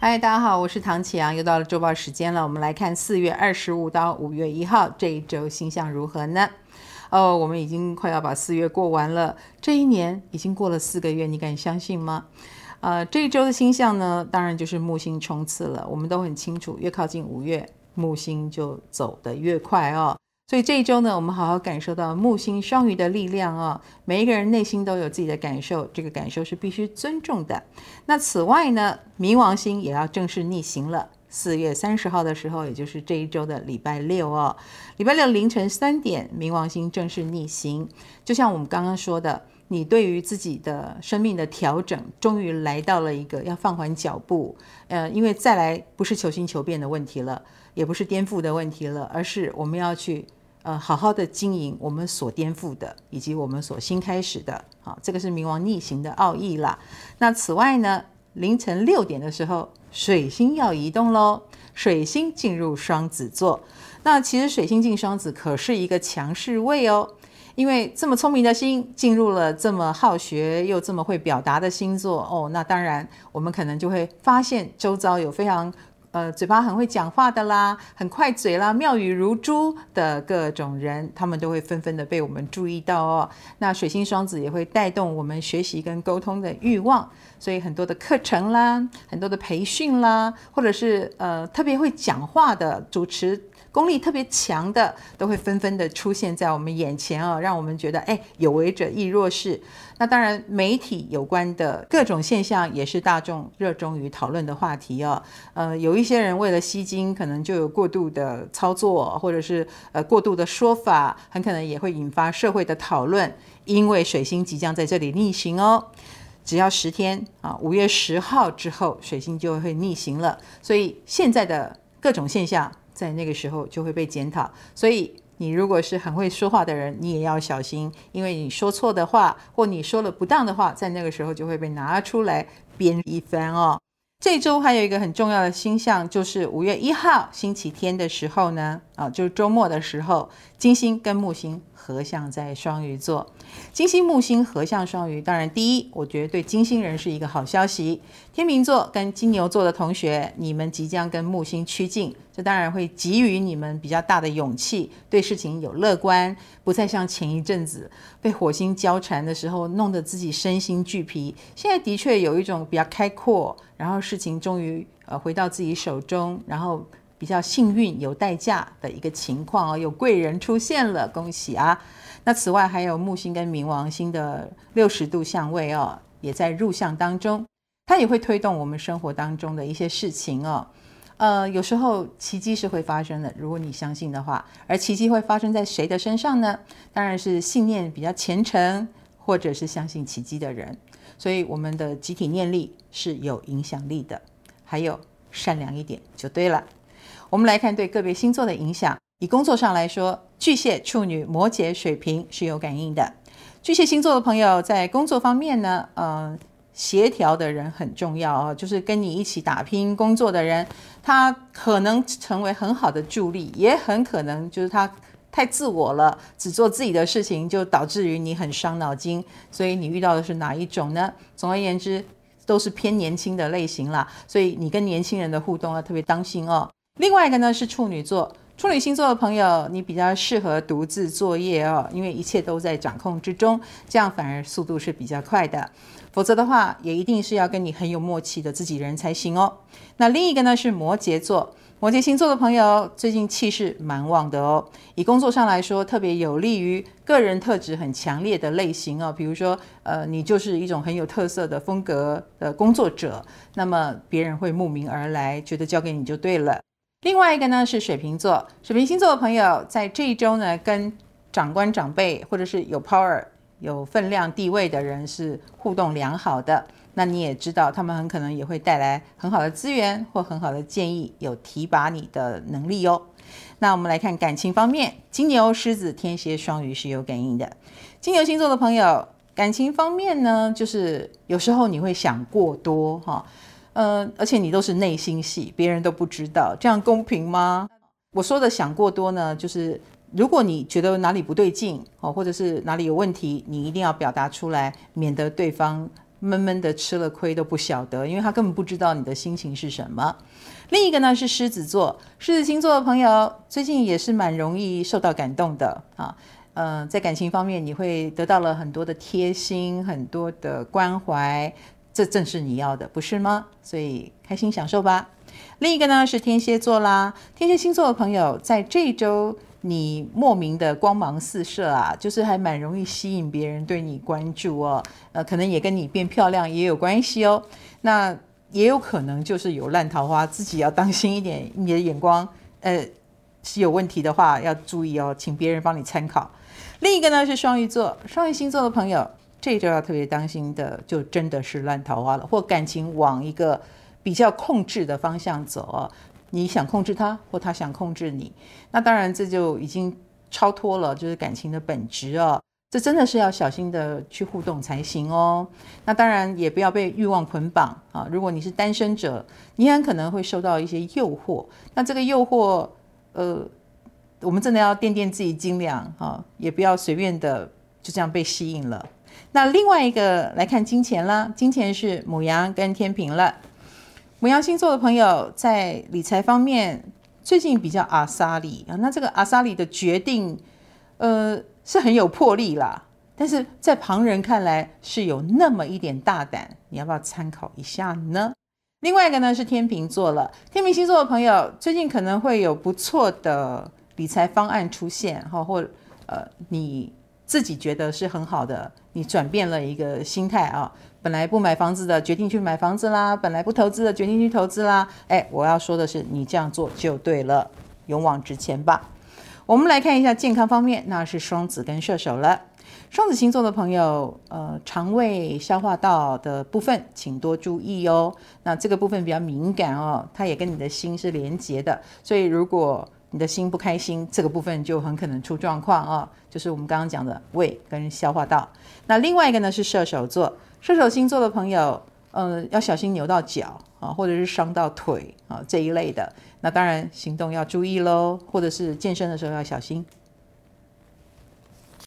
嗨，大家好，我是唐启阳，又到了周报时间了。我们来看四月二十五到五月一号这一周星象如何呢？哦，我们已经快要把四月过完了，这一年已经过了四个月，你敢相信吗？呃，这一周的星象呢，当然就是木星冲刺了。我们都很清楚，越靠近五月，木星就走得越快哦。所以这一周呢，我们好好感受到木星双鱼的力量哦。每一个人内心都有自己的感受，这个感受是必须尊重的。那此外呢，冥王星也要正式逆行了。四月三十号的时候，也就是这一周的礼拜六哦，礼拜六凌晨三点，冥王星正式逆行。就像我们刚刚说的，你对于自己的生命的调整，终于来到了一个要放缓脚步。呃，因为再来不是求新求变的问题了，也不是颠覆的问题了，而是我们要去。呃，好好的经营我们所颠覆的，以及我们所新开始的，好，这个是冥王逆行的奥义啦。那此外呢，凌晨六点的时候，水星要移动喽，水星进入双子座。那其实水星进双子可是一个强势位哦，因为这么聪明的星进入了这么好学又这么会表达的星座哦，那当然我们可能就会发现周遭有非常。呃，嘴巴很会讲话的啦，很快嘴啦，妙语如珠的各种人，他们都会纷纷的被我们注意到哦。那水星双子也会带动我们学习跟沟通的欲望，所以很多的课程啦，很多的培训啦，或者是呃特别会讲话的主持。功力特别强的都会纷纷的出现在我们眼前哦，让我们觉得哎，有为者亦若是。那当然，媒体有关的各种现象也是大众热衷于讨论的话题哦。呃，有一些人为了吸睛，可能就有过度的操作，或者是呃过度的说法，很可能也会引发社会的讨论。因为水星即将在这里逆行哦，只要十天啊，五月十号之后，水星就会逆行了。所以现在的各种现象。在那个时候就会被检讨，所以你如果是很会说话的人，你也要小心，因为你说错的话或你说了不当的话，在那个时候就会被拿出来编一番哦。这周还有一个很重要的星象，就是五月一号星期天的时候呢，啊，就是周末的时候，金星跟木星合相在双鱼座。金星木星合相双鱼，当然第一，我觉得对金星人是一个好消息。天秤座跟金牛座的同学，你们即将跟木星趋近，这当然会给予你们比较大的勇气，对事情有乐观，不再像前一阵子被火星交缠的时候，弄得自己身心俱疲。现在的确有一种比较开阔，然后事情终于呃回到自己手中，然后比较幸运有代价的一个情况哦，有贵人出现了，恭喜啊！那此外还有木星跟冥王星的六十度相位哦，也在入相当中，它也会推动我们生活当中的一些事情哦。呃，有时候奇迹是会发生的，如果你相信的话。而奇迹会发生在谁的身上呢？当然是信念比较虔诚，或者是相信奇迹的人。所以我们的集体念力是有影响力的。还有善良一点就对了。我们来看对个别星座的影响。以工作上来说，巨蟹、处女、摩羯、水瓶是有感应的。巨蟹星座的朋友在工作方面呢，呃，协调的人很重要哦，就是跟你一起打拼工作的人，他可能成为很好的助力，也很可能就是他太自我了，只做自己的事情，就导致于你很伤脑筋。所以你遇到的是哪一种呢？总而言之，都是偏年轻的类型啦。所以你跟年轻人的互动要特别当心哦。另外一个呢是处女座。处女星座的朋友，你比较适合独自作业哦，因为一切都在掌控之中，这样反而速度是比较快的。否则的话，也一定是要跟你很有默契的自己人才行哦。那另一个呢是摩羯座，摩羯星座的朋友最近气势蛮旺的哦。以工作上来说，特别有利于个人特质很强烈的类型哦，比如说，呃，你就是一种很有特色的风格的工作者，那么别人会慕名而来，觉得交给你就对了。另外一个呢是水瓶座，水瓶星座的朋友在这一周呢，跟长官长辈或者是有 power、有分量、地位的人是互动良好的。那你也知道，他们很可能也会带来很好的资源或很好的建议，有提拔你的能力哦。那我们来看感情方面，金牛、狮子、天蝎、双鱼是有感应的。金牛星座的朋友，感情方面呢，就是有时候你会想过多哈。呃，而且你都是内心戏，别人都不知道，这样公平吗？我说的想过多呢，就是如果你觉得哪里不对劲哦，或者是哪里有问题，你一定要表达出来，免得对方闷闷的吃了亏都不晓得，因为他根本不知道你的心情是什么。另一个呢是狮子座，狮子星座的朋友最近也是蛮容易受到感动的啊。嗯、在感情方面你会得到了很多的贴心，很多的关怀，这正是你要的，不是吗？所以开心享受吧。另一个呢是天蝎座啦，天蝎星座的朋友在这周你莫名的光芒四射啊，就是还蛮容易吸引别人对你关注哦。呃，可能也跟你变漂亮也有关系哦。那也有可能就是有烂桃花，自己要当心一点。你的眼光，呃，是有问题的话，要注意哦，请别人帮你参考。另一个呢是双鱼座，双鱼星座的朋友，这周要特别当心的，就真的是烂桃花了，或感情往一个比较控制的方向走哦。你想控制他，或他想控制你，那当然这就已经超脱了，就是感情的本质哦。这真的是要小心的去互动才行哦。那当然也不要被欲望捆绑啊。如果你是单身者，你很可能会受到一些诱惑。那这个诱惑，呃，我们真的要掂掂自己斤两啊，也不要随便的就这样被吸引了。那另外一个来看金钱啦，金钱是母羊跟天秤了。母羊星座的朋友在理财方面最近比较阿莎里啊。那这个阿莎里的决定，呃。是很有魄力啦，但是在旁人看来是有那么一点大胆，你要不要参考一下呢？另外一个呢是天秤座了，天秤星座的朋友最近可能会有不错的理财方案出现，哈，或呃你自己觉得是很好的，你转变了一个心态啊，本来不买房子的决定去买房子啦，本来不投资的决定去投资啦，哎，我要说的是你这样做就对了，勇往直前吧。我们来看一下健康方面，那是双子跟射手了。双子星座的朋友，呃，肠胃、消化道的部分，请多注意哦。那这个部分比较敏感哦，它也跟你的心是连接的，所以如果你的心不开心，这个部分就很可能出状况啊、就是我们刚刚讲的胃跟消化道。那另外一个呢是射手座，射手星座的朋友，嗯，要小心扭到脚啊，或者是伤到腿啊这一类的。那当然，行动要注意喽，或者是健身的时候要小心。